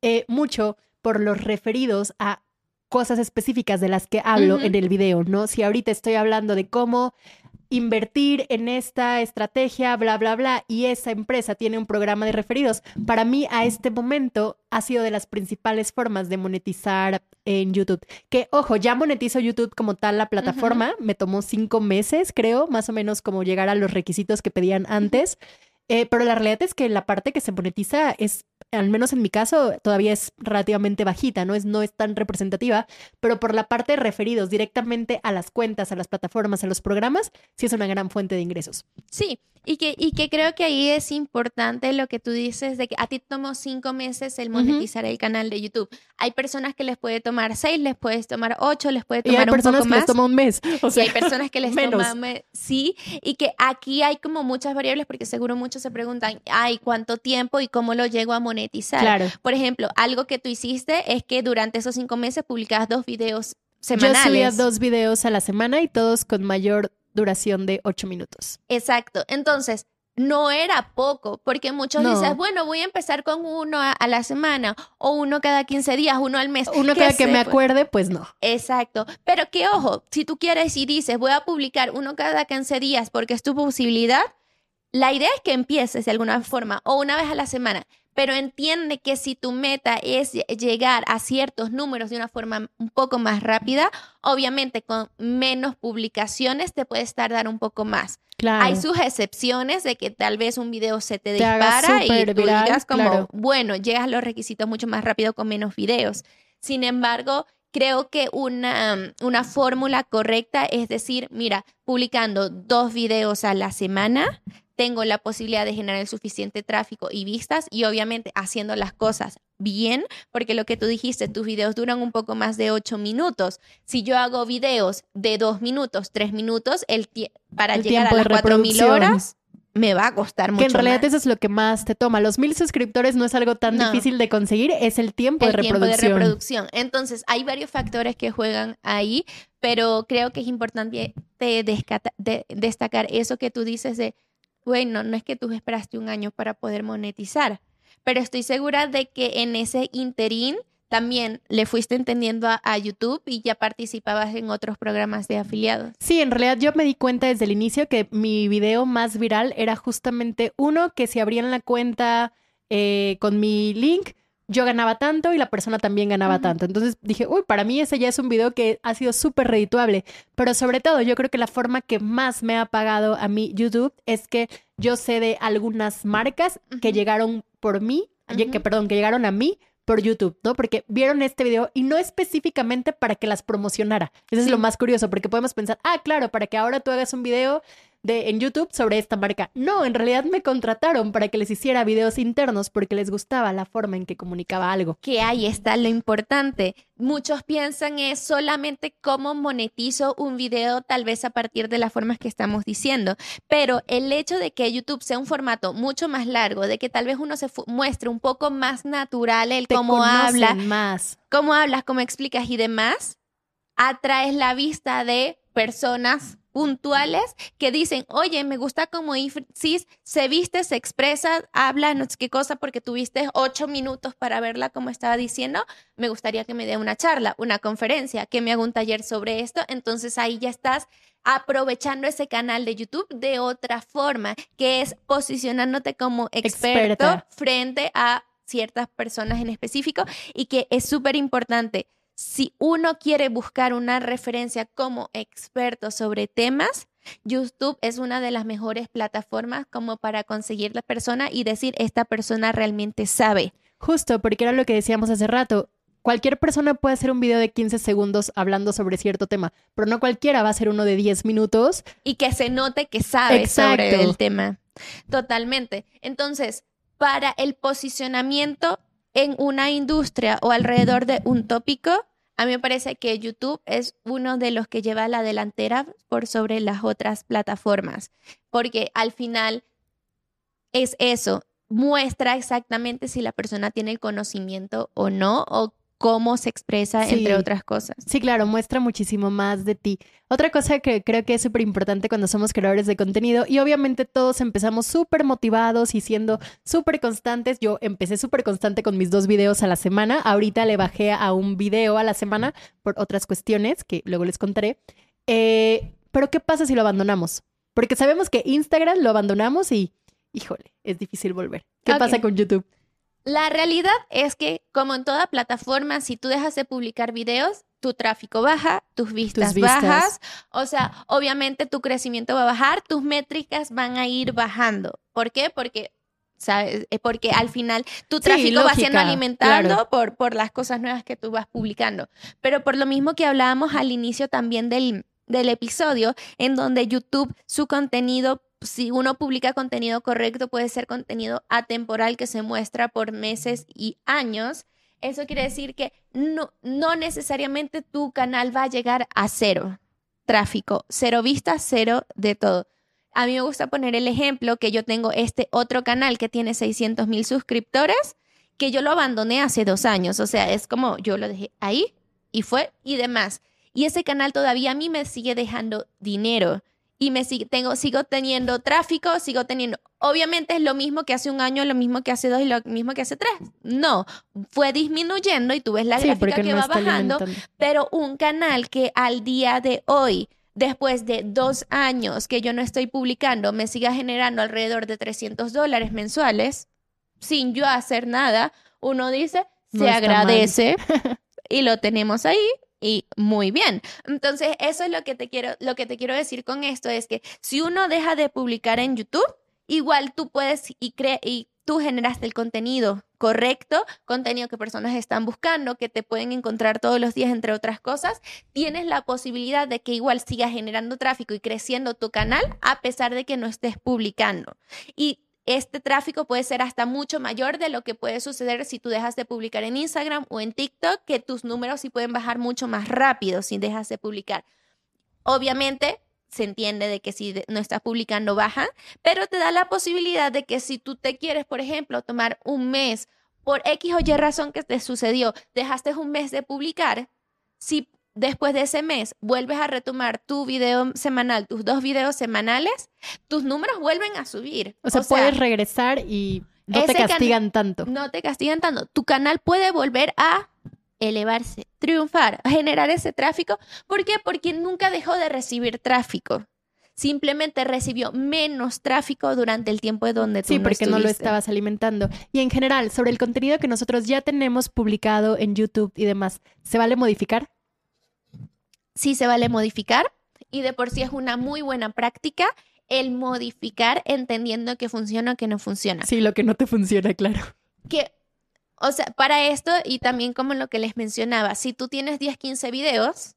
eh, mucho por los referidos a cosas específicas de las que hablo en el video, ¿no? Si ahorita estoy hablando de cómo invertir en esta estrategia, bla, bla, bla, y esa empresa tiene un programa de referidos. Para mí, a este momento, ha sido de las principales formas de monetizar en YouTube. Que, ojo, ya monetizo YouTube como tal la plataforma. Me tomó cinco meses, creo, más o menos como llegar a los requisitos que pedían antes. Eh, pero la realidad es que la parte que se monetiza es al menos en mi caso, todavía es relativamente bajita, no es, no es tan representativa, pero por la parte de referidos directamente a las cuentas, a las plataformas, a los programas, sí es una gran fuente de ingresos. Sí, y que, y que creo que ahí es importante lo que tú dices de que a ti tomó cinco meses el monetizar el canal de YouTube. Hay personas que les puede tomar seis, les puedes tomar ocho, les puede tomar y hay personas que les toma un mes. O sea, y hay personas que [laughs] les toma un mes. Sí, y que aquí hay como muchas variables porque seguro muchos se preguntan, ay, ¿cuánto tiempo y cómo lo llego a monetizar? Claro. Por ejemplo, algo que tú hiciste es que durante esos cinco meses publicabas dos videos semanales. Yo subía dos videos a la semana y todos con mayor duración de ocho minutos. Exacto. Entonces, no era poco, porque muchos dicen, bueno, voy a empezar con uno a, la semana o uno cada 15 días, uno al mes. Uno cada que me acuerde, pues no. Exacto. Pero que ojo, si tú quieres y dices, voy a publicar uno cada 15 días porque es tu posibilidad, la idea es que empieces de alguna forma o una vez a la semana pero entiende que si tu meta es llegar a ciertos números de una forma un poco más rápida, obviamente con menos publicaciones te puedes tardar un poco más. Hay sus excepciones de que tal vez un video se te, dispara y tú digas como, bueno, llegas a los requisitos mucho más rápido con menos videos. Sin embargo, creo que una, una fórmula correcta es decir, mira, publicando dos videos a la semana, tengo la posibilidad de generar el suficiente tráfico y vistas y obviamente haciendo las cosas bien, porque lo que tú dijiste, tus videos duran un poco más de ocho minutos. Si yo hago videos de dos minutos, tres minutos, el para llegar a las cuatro mil horas me va a costar mucho. Que en realidad eso es lo que más te toma. Los mil suscriptores no es algo tan difícil de conseguir, es el tiempo de reproducción. Tiempo de reproducción. Entonces, hay varios factores que juegan ahí, pero creo que es importante destacar eso que tú dices de bueno, no es que tú esperaste un año para poder monetizar, pero estoy segura de que en ese interín también le fuiste entendiendo a, YouTube y ya participabas en otros programas de afiliados. Sí, en realidad yo me di cuenta desde el inicio que mi video más viral era justamente uno que si abrían la cuenta eh, con mi link, yo ganaba tanto y la persona también ganaba tanto. Entonces dije, uy, para mí ese ya es un video que ha sido súper redituable. Pero sobre todo, yo creo que la forma que más me ha pagado a mí YouTube es que yo sé de algunas marcas que llegaron por mí, que perdón, que llegaron a mí por YouTube, ¿no? Porque vieron este video y no específicamente para que las promocionara. Eso es lo más curioso, porque podemos pensar, ah, claro, para que ahora tú hagas un video de, en YouTube sobre esta marca. No, en realidad me contrataron para que les hiciera videos internos porque les gustaba la forma en que comunicaba algo. Que ahí está lo importante. Muchos piensan es solamente cómo monetizo un video, tal vez a partir de las formas que estamos diciendo. Pero el hecho de que YouTube sea un formato mucho más largo, de que tal vez uno se muestre un poco más natural el cómo habla, más. cómo hablas, cómo explicas y demás, atraes la vista de personas puntuales que dicen, oye, me gusta como Isis se viste, se expresa, habla, no sé qué cosa, porque tuviste ocho minutos para verla como estaba diciendo, me gustaría que me dé una charla, una conferencia, que me haga un taller sobre esto. Entonces ahí ya estás aprovechando ese canal de YouTube de otra forma, que es posicionándote como experto frente a ciertas personas en específico y que es súper importante si uno quiere buscar una referencia como experto sobre temas, YouTube es una de las mejores plataformas como para conseguir la persona y decir, esta persona realmente sabe. Justo, porque era lo que decíamos hace rato. Cualquier persona puede hacer un video de 15 segundos hablando sobre cierto tema, pero no cualquiera va a hacer uno de 10 minutos. Y que se note que sabe sobre el tema. Totalmente. Entonces, para el posicionamiento en una industria o alrededor de un tópico, a mí me parece que YouTube es uno de los que lleva la delantera por sobre las otras plataformas, porque al final es eso, muestra exactamente si la persona tiene el conocimiento o no, cómo se expresa, entre otras cosas. Sí, claro, muestra muchísimo más de ti. Otra cosa que creo que es súper importante cuando somos creadores de contenido, y obviamente todos empezamos súper motivados y siendo súper constantes. Yo empecé súper constante con mis dos videos a la semana. Ahorita le bajé a un video a la semana por otras cuestiones que luego les contaré. Eh, pero ¿qué pasa si lo abandonamos? Porque sabemos que Instagram lo abandonamos y, híjole, es difícil volver. ¿Qué pasa con YouTube? La realidad es que, como en toda plataforma, si tú dejas de publicar videos, tu tráfico baja, tus vistas, bajas, o sea, obviamente tu crecimiento va a bajar, tus métricas van a ir bajando. ¿Por qué? Porque ¿sabes? Porque al final tu tráfico va siendo alimentado por, por las cosas nuevas que tú vas publicando. Pero por lo mismo que hablábamos al inicio también del, del episodio, en donde YouTube, su contenido si uno publica contenido correcto, puede ser contenido atemporal que se muestra por meses y años. Eso quiere decir que no, no necesariamente tu canal va a llegar a cero tráfico, cero vistas, cero de todo. A mí me gusta poner el ejemplo que yo tengo este otro canal que tiene 600 mil suscriptores, que yo lo abandoné hace dos años. O sea, es como yo lo dejé ahí y fue y demás. Y ese canal todavía a mí me sigue dejando dinero y me sigo, tengo, sigo teniendo tráfico, sigo teniendo, obviamente es lo mismo que hace un año, lo mismo que hace dos y lo mismo que hace tres. No, fue disminuyendo y tú ves la gráfica que va bajando, pero un canal que al día de hoy, después de dos años que yo no estoy publicando, me siga generando alrededor de 300 dólares mensuales, sin yo hacer nada, uno dice, se agradece [laughs] y lo tenemos ahí y muy bien. Entonces, eso es lo que te quiero, lo que te quiero decir con esto es que si uno deja de publicar en YouTube, igual tú puedes y cre y tú generaste el contenido correcto, contenido que personas están buscando, que te pueden encontrar todos los días, entre otras cosas, tienes la posibilidad de que igual sigas generando tráfico y creciendo tu canal a pesar de que no estés publicando. Y este tráfico puede ser hasta mucho mayor de lo que puede suceder si tú dejas de publicar en Instagram o en TikTok, que tus números sí pueden bajar mucho más rápido si dejas de publicar. Obviamente, se entiende de que si no estás publicando baja, pero te da la posibilidad de que si tú te quieres, por ejemplo, tomar un mes por X o Y razón que te sucedió, dejaste un mes de publicar, si después de ese mes vuelves a retomar tu video semanal, tus dos videos semanales, tus números vuelven a subir. O sea, puedes regresar y no te castigan tanto. No te castigan tanto. Tu canal puede volver a elevarse, triunfar, generar ese tráfico. ¿Por qué? Porque nunca dejó de recibir tráfico. Simplemente recibió menos tráfico durante el tiempo de donde tú Sí, porque no lo estabas alimentando. Y en general, sobre el contenido que nosotros ya tenemos publicado en YouTube y demás, ¿se vale modificar? Sí se vale modificar y de por sí es una muy buena práctica el modificar entendiendo que funciona o que no funciona. Sí, lo que no te funciona, claro. Que O sea, para esto y también como lo que les mencionaba, si tú tienes 10, 15 videos,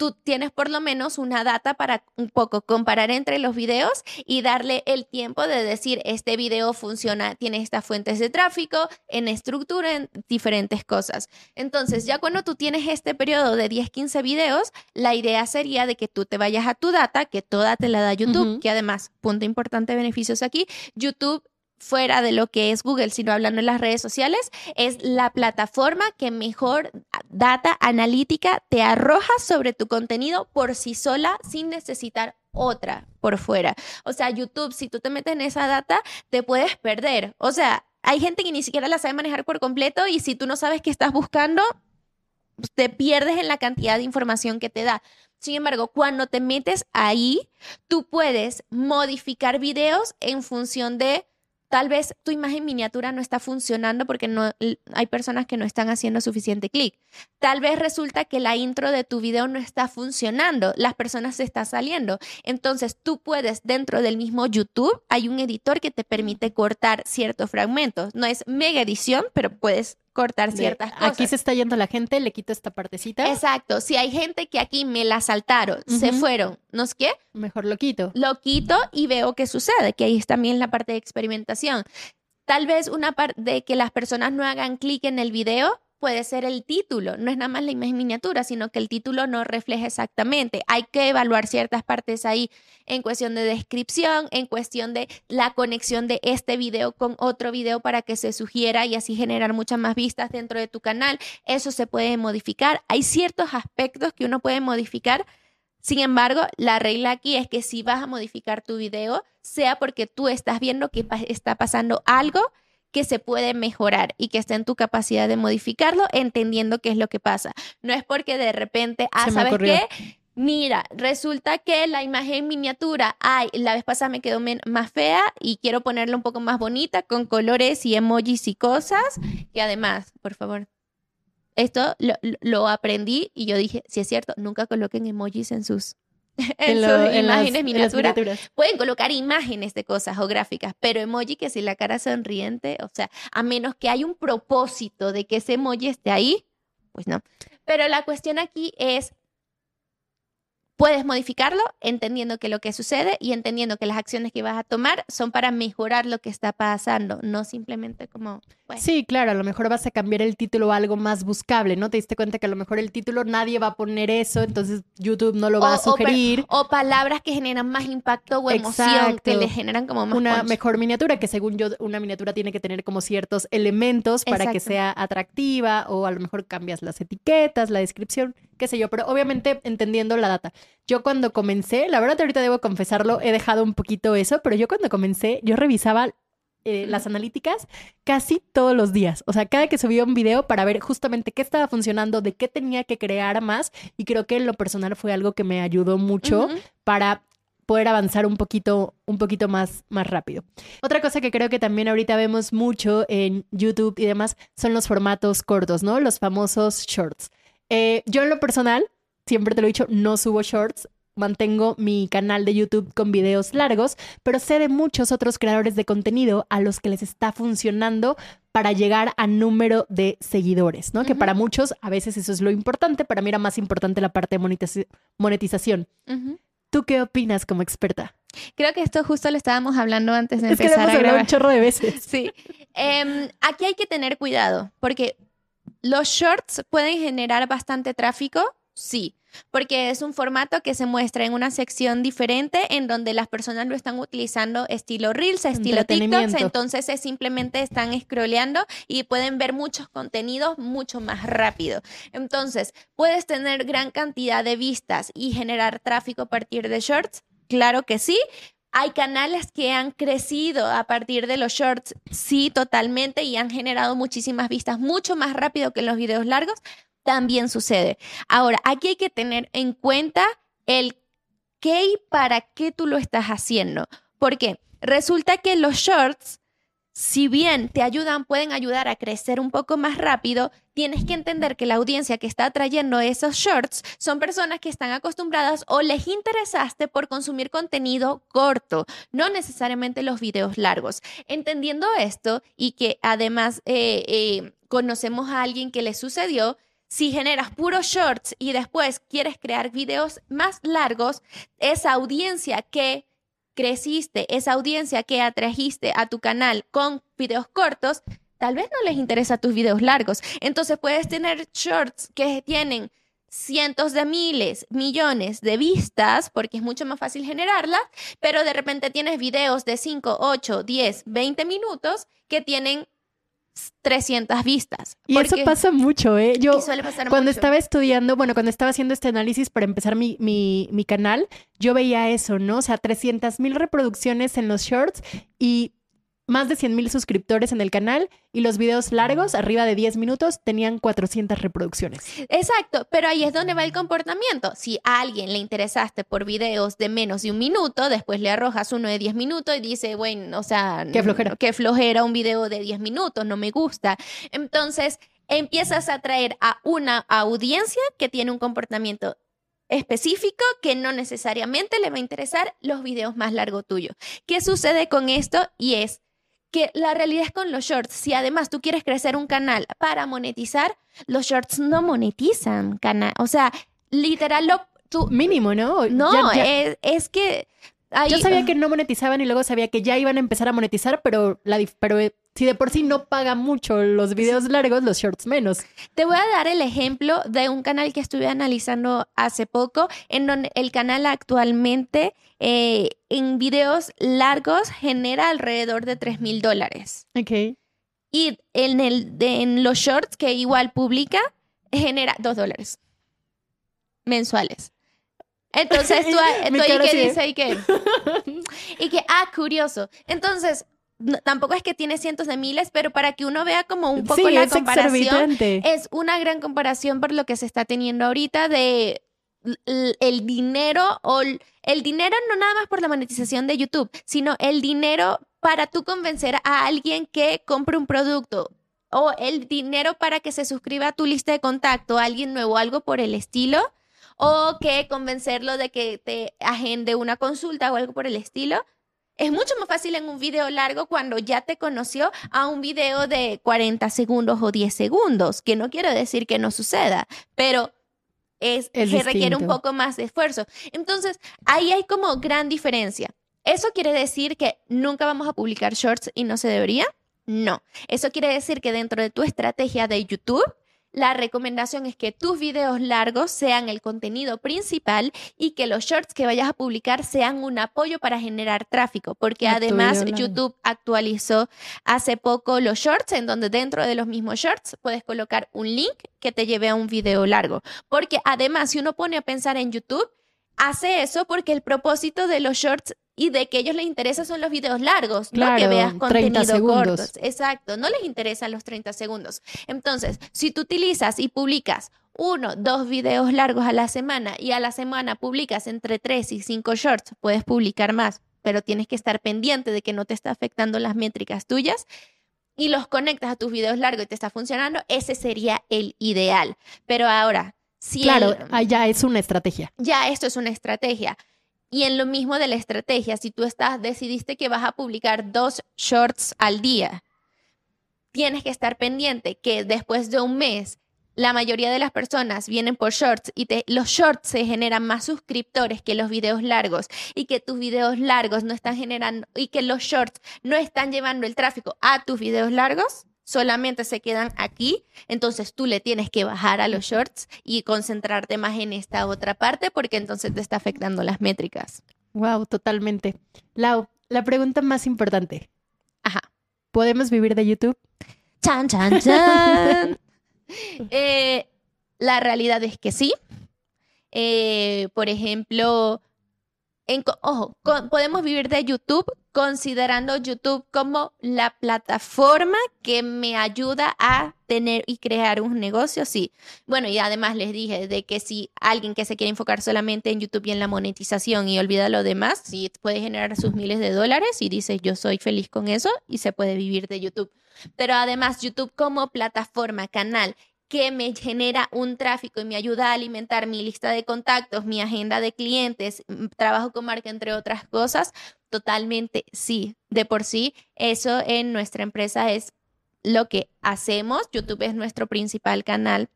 tú tienes por lo menos una data para un poco comparar entre los videos y darle el tiempo de decir, este video funciona, tiene estas fuentes de tráfico, en estructura, en diferentes cosas. Entonces, ya cuando tú tienes este periodo de 10, 15 videos, la idea sería de que tú te vayas a tu data, que toda te la da YouTube, que además, punto importante, beneficios aquí, YouTube fuera de lo que es Google, sino hablando en las redes sociales, es la plataforma que mejor data analítica te arroja sobre tu contenido por sí sola sin necesitar otra por fuera. O sea, YouTube, si tú te metes en esa data, te puedes perder. O sea, hay gente que ni siquiera la sabe manejar por completo y si tú no sabes qué estás buscando, te pierdes en la cantidad de información que te da. Sin embargo, cuando te metes ahí, tú puedes modificar videos en función de Tal vez tu imagen miniatura no está funcionando porque no hay personas que no están haciendo suficiente clic. Tal vez resulta que la intro de tu video no está funcionando, las personas se están saliendo. Entonces tú puedes dentro del mismo YouTube hay un editor que te permite cortar ciertos fragmentos. No es mega edición, pero puedes cortar ciertas cosas. Aquí se está yendo la gente, le quito esta partecita. Exacto. Si hay gente que aquí me la saltaron, se fueron, ¿no es qué? Mejor lo quito. Lo quito y veo qué sucede, que ahí es también la parte de experimentación. Tal vez una parte de que las personas no hagan clic en el video puede ser el título, no es nada más la imagen miniatura, sino que el título no refleja exactamente. Hay que evaluar ciertas partes ahí en cuestión de descripción, en cuestión de la conexión de este video con otro video para que se sugiera y así generar muchas más vistas dentro de tu canal. Eso se puede modificar. Hay ciertos aspectos que uno puede modificar. Sin embargo, la regla aquí es que si vas a modificar tu video, sea porque tú estás viendo que está pasando algo que se puede mejorar y que está en tu capacidad de modificarlo, entendiendo qué es lo que pasa. No es porque de repente, ah, ¿sabes qué? Mira, resulta que la imagen miniatura, ay, la vez pasada me quedó más fea y quiero ponerla un poco más bonita con colores y emojis y cosas. Que además, por favor, esto lo, lo aprendí y yo dije, si es cierto, nunca coloquen emojis en sus [laughs] en, sus imágenes miniaturas. Pueden colocar imágenes de cosas o gráficas, pero emoji que si la cara sonriente, o sea, a menos que hay un propósito de que ese emoji esté ahí, pues no. Pero la cuestión aquí es Puedes modificarlo entendiendo que lo que sucede y entendiendo que las acciones que vas a tomar son para mejorar lo que está pasando, no simplemente como... Sí, claro, a lo mejor vas a cambiar el título a algo más buscable, ¿no? Te diste cuenta que a lo mejor el título nadie va a poner eso, entonces YouTube no lo va a sugerir. O, palabras que generan más impacto o emoción, que le generan como más... Una mejor miniatura, que según yo, una miniatura tiene que tener como ciertos elementos para que sea atractiva o a lo mejor cambias las etiquetas, la descripción qué sé yo, pero obviamente entendiendo la data. Yo cuando comencé, la verdad ahorita debo confesarlo, he dejado un poquito eso, pero yo cuando comencé, yo revisaba eh, las analíticas casi todos los días. O sea, cada que subía un video para ver justamente qué estaba funcionando, de qué tenía que crear más. Y creo que en lo personal fue algo que me ayudó mucho para poder avanzar un poquito, un poquito más, más rápido. Otra cosa que creo que también ahorita vemos mucho en YouTube y demás son los formatos cortos, ¿no? Los famosos shorts. Eh, yo en lo personal, siempre te lo he dicho, no subo shorts. Mantengo mi canal de YouTube con videos largos, pero sé de muchos otros creadores de contenido a los que les está funcionando para llegar a número de seguidores, ¿no? Que para muchos a veces eso es lo importante, para mí era más importante la parte de monetización. ¿Tú qué opinas como experta? Creo que esto justo le estábamos hablando antes de empezar a grabar. un chorro de veces. Sí. Em, aquí hay que tener cuidado, porque ¿Los shorts pueden generar bastante tráfico? Sí, porque es un formato que se muestra en una sección diferente en donde las personas lo están utilizando estilo Reels, estilo TikTok, entonces es simplemente están scrolleando y pueden ver muchos contenidos mucho más rápido. Entonces, puedes tener gran cantidad de vistas y generar tráfico a partir de shorts. Claro que sí, hay canales que han crecido a partir de los shorts, sí, totalmente, y han generado muchísimas vistas mucho más rápido que los videos largos. También sucede. Ahora, aquí hay que tener en cuenta el qué y para qué tú lo estás haciendo. Porque resulta que los shorts si bien te ayudan, pueden ayudar a crecer un poco más rápido, tienes que entender que la audiencia que está trayendo esos shorts son personas que están acostumbradas o les interesaste por consumir contenido corto, no necesariamente los videos largos. Entendiendo esto y que además... Eh, eh, conocemos a alguien que le sucedió, si generas puros shorts y después quieres crear videos más largos, esa audiencia que creciste, esa audiencia que atrajiste a tu canal con videos cortos, tal vez no les interesa tus videos largos. Entonces puedes tener shorts que tienen cientos de miles, millones de vistas, porque es mucho más fácil generarlas, pero de repente tienes videos de 5, 8, 10, 20 minutos que tienen 300 vistas. Y eso pasa mucho, ¿eh? Yo cuando estaba estudiando, bueno, cuando estaba haciendo este análisis para empezar mi, mi, mi canal, yo veía eso, ¿no? O sea, 300 mil reproducciones en los shorts y más de 100 mil suscriptores en el canal y los videos largos, arriba de 10 minutos, tenían 400 reproducciones. Exacto, pero ahí es donde va el comportamiento. Si a alguien le interesaste por videos de menos de un minuto, después le arrojas uno de 10 minutos y dice, bueno, o sea, qué flojera. Qué flojera un video de 10 minutos, no me gusta. Entonces, empiezas a atraer a una audiencia que tiene un comportamiento específico que no necesariamente le va a interesar los videos más largos tuyos. ¿Qué sucede con esto? Y es que la realidad es con los shorts. Si además tú quieres crecer un canal para monetizar, los shorts no monetizan canal. O sea, literal lo... Tú, Mínimo, ¿no? No, Es, que... Yo sabía que no monetizaban y luego sabía que ya iban a empezar a monetizar, pero, la, pero si de por sí no paga mucho los videos largos, los shorts menos. Te voy a dar el ejemplo de un canal que estuve analizando hace poco, en donde el canal actualmente eh, en videos largos genera alrededor de 3 mil dólares. Ok. Y en, el, en los shorts que igual publica, genera 2 dólares mensuales. Entonces [laughs] tú, tú ahí que dices y que, [laughs] y que, ah, curioso. Entonces, tampoco es que tiene cientos de miles, pero para que uno vea como un poco la comparación, es una gran comparación por lo que se está teniendo ahorita de el dinero o el dinero no nada más por la monetización de YouTube, sino el dinero para tú convencer a alguien que compre un producto o el dinero para que se suscriba a tu lista de contacto, a alguien nuevo, algo por el estilo, o que convencerlo de que te agende una consulta o algo por el estilo. Es mucho más fácil en un video largo cuando ya te conoció a un video de 40 segundos o 10 segundos, que no quiero decir que no suceda, pero es, que requiere un poco más de esfuerzo. Entonces, ahí hay como gran diferencia. ¿Eso quiere decir que nunca vamos a publicar shorts y no se debería? No. Eso quiere decir que dentro de tu estrategia de YouTube la recomendación es que tus videos largos sean el contenido principal y que los shorts que vayas a publicar sean un apoyo para generar tráfico, porque además YouTube actualizó hace poco los shorts en donde dentro de los mismos shorts puedes colocar un link que te lleve a un video largo, porque además si uno pone a pensar en YouTube, hace eso porque el propósito de los shorts y de que a ellos les interesa son los videos largos, no que veas contenido corto. Exacto, no les interesan los 30 segundos. Entonces, si tú utilizas y publicas uno, dos videos largos a la semana y a la semana publicas entre tres y cinco shorts, puedes publicar más, pero tienes que estar pendiente de que no te está afectando las métricas tuyas y los conectas a tus videos largos y te está funcionando, ese sería el ideal. Pero ahora, si claro, ya es una estrategia. Ya esto es una estrategia. Y en lo mismo de la estrategia, si tú estás, decidiste que vas a publicar dos shorts al día, tienes que estar pendiente que después de un mes la mayoría de las personas vienen por shorts y los shorts se generan más suscriptores que los videos largos y que tus videos largos no están generando y que los shorts no están llevando el tráfico a tus videos largos, solamente se quedan aquí, entonces tú le tienes que bajar a los shorts y concentrarte más en esta otra parte porque entonces te está afectando las métricas. Wow, totalmente. Lau, la pregunta más importante. Ajá. ¿Podemos vivir de YouTube? Chan, chan, chan. [laughs] Eh, la realidad es que sí. Eh, por ejemplo, ojo, podemos vivir de YouTube considerando YouTube como la plataforma que me ayuda a tener y crear un negocio, sí. Bueno, y además les dije de que si alguien que se quiere enfocar solamente en YouTube y en la monetización y olvida lo demás, sí puede generar sus miles de dólares y dice yo soy feliz con eso y se puede vivir de YouTube. Pero además YouTube como plataforma, canal que me genera un tráfico y me ayuda a alimentar mi lista de contactos, mi agenda de clientes, mm, trabajo con marca, entre otras cosas, totalmente sí. De por sí, eso en nuestra empresa es lo que hacemos. YouTube es nuestro principal canal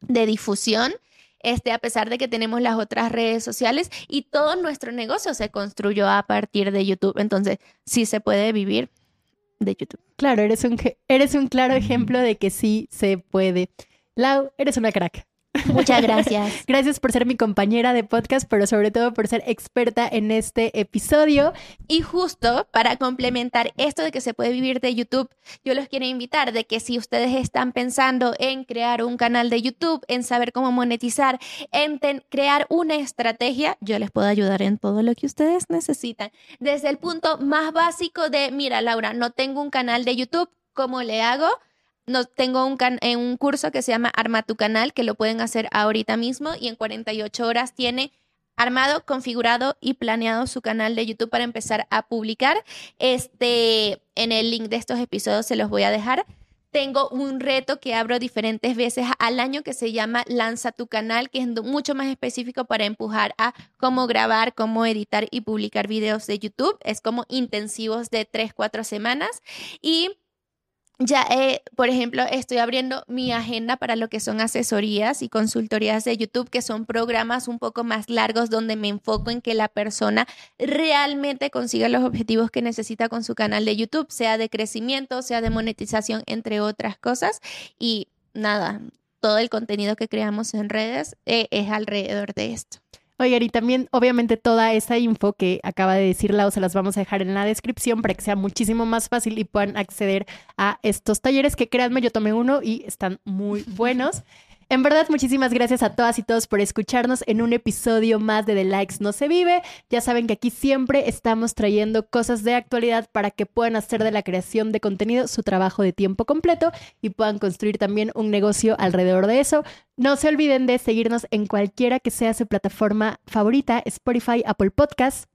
de difusión. Este, a pesar de que tenemos las otras redes sociales y todo nuestro negocio se construyó a partir de YouTube. Entonces, sí se puede vivir de YouTube. Claro, eres un, eres un claro ejemplo de que sí se puede. Lau, eres una crack. Muchas [laughs] gracias. gracias por ser mi compañera de podcast, pero sobre todo por ser experta en este episodio. Y justo para complementar esto de que se puede vivir de YouTube, yo los quiero invitar de que si ustedes están pensando en crear un canal de YouTube, en saber cómo monetizar, en crear una estrategia, yo les puedo ayudar en todo lo que ustedes necesitan. Desde el punto más básico de, mira, Laura, no tengo un canal de YouTube, ¿cómo le hago? No, tengo un, en un curso que se llama Arma tu canal, que lo pueden hacer ahorita mismo y en 48 horas tiene armado, configurado y planeado su canal de YouTube para empezar a publicar. Este, en el link de estos episodios se los voy a dejar. Tengo un reto que abro diferentes veces al año que se llama Lanza tu canal, que es mucho más específico para empujar a cómo grabar, cómo editar y publicar videos de YouTube. Es como intensivos de 3, 4 semanas. Y ya, eh, por ejemplo, estoy abriendo mi agenda para lo que son asesorías y consultorías de YouTube, que son programas un poco más largos donde me enfoco en que la persona realmente consiga los objetivos que necesita con su canal de YouTube, sea de crecimiento, sea de monetización, entre otras cosas. Y nada, todo el contenido que creamos en redes eh, es alrededor de esto. Oigan, y también obviamente toda esa info que acaba de decir Lau se las vamos a dejar en la descripción para que sea muchísimo más fácil y puedan acceder a estos talleres que créanme, yo tomé uno y están muy [laughs] buenos. En verdad, muchísimas gracias a todas y todos por escucharnos en un episodio más de The Likes No Se Vive. Ya saben que aquí siempre estamos trayendo cosas de actualidad para que puedan hacer de la creación de contenido su trabajo de tiempo completo y puedan construir también un negocio alrededor de eso. No se olviden de seguirnos en cualquiera que sea su plataforma favorita, Spotify, Apple Podcasts.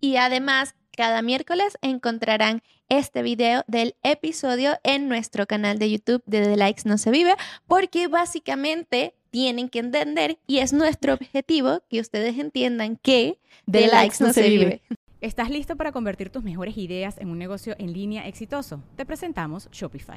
Y además, cada miércoles encontrarán este video del episodio en nuestro canal de YouTube de The Likes No Se Vive, porque básicamente tienen que entender y es nuestro objetivo que ustedes entiendan que The, Likes, No, se, vive. ¿Estás listo para convertir tus mejores ideas en un negocio en línea exitoso? Te presentamos Shopify.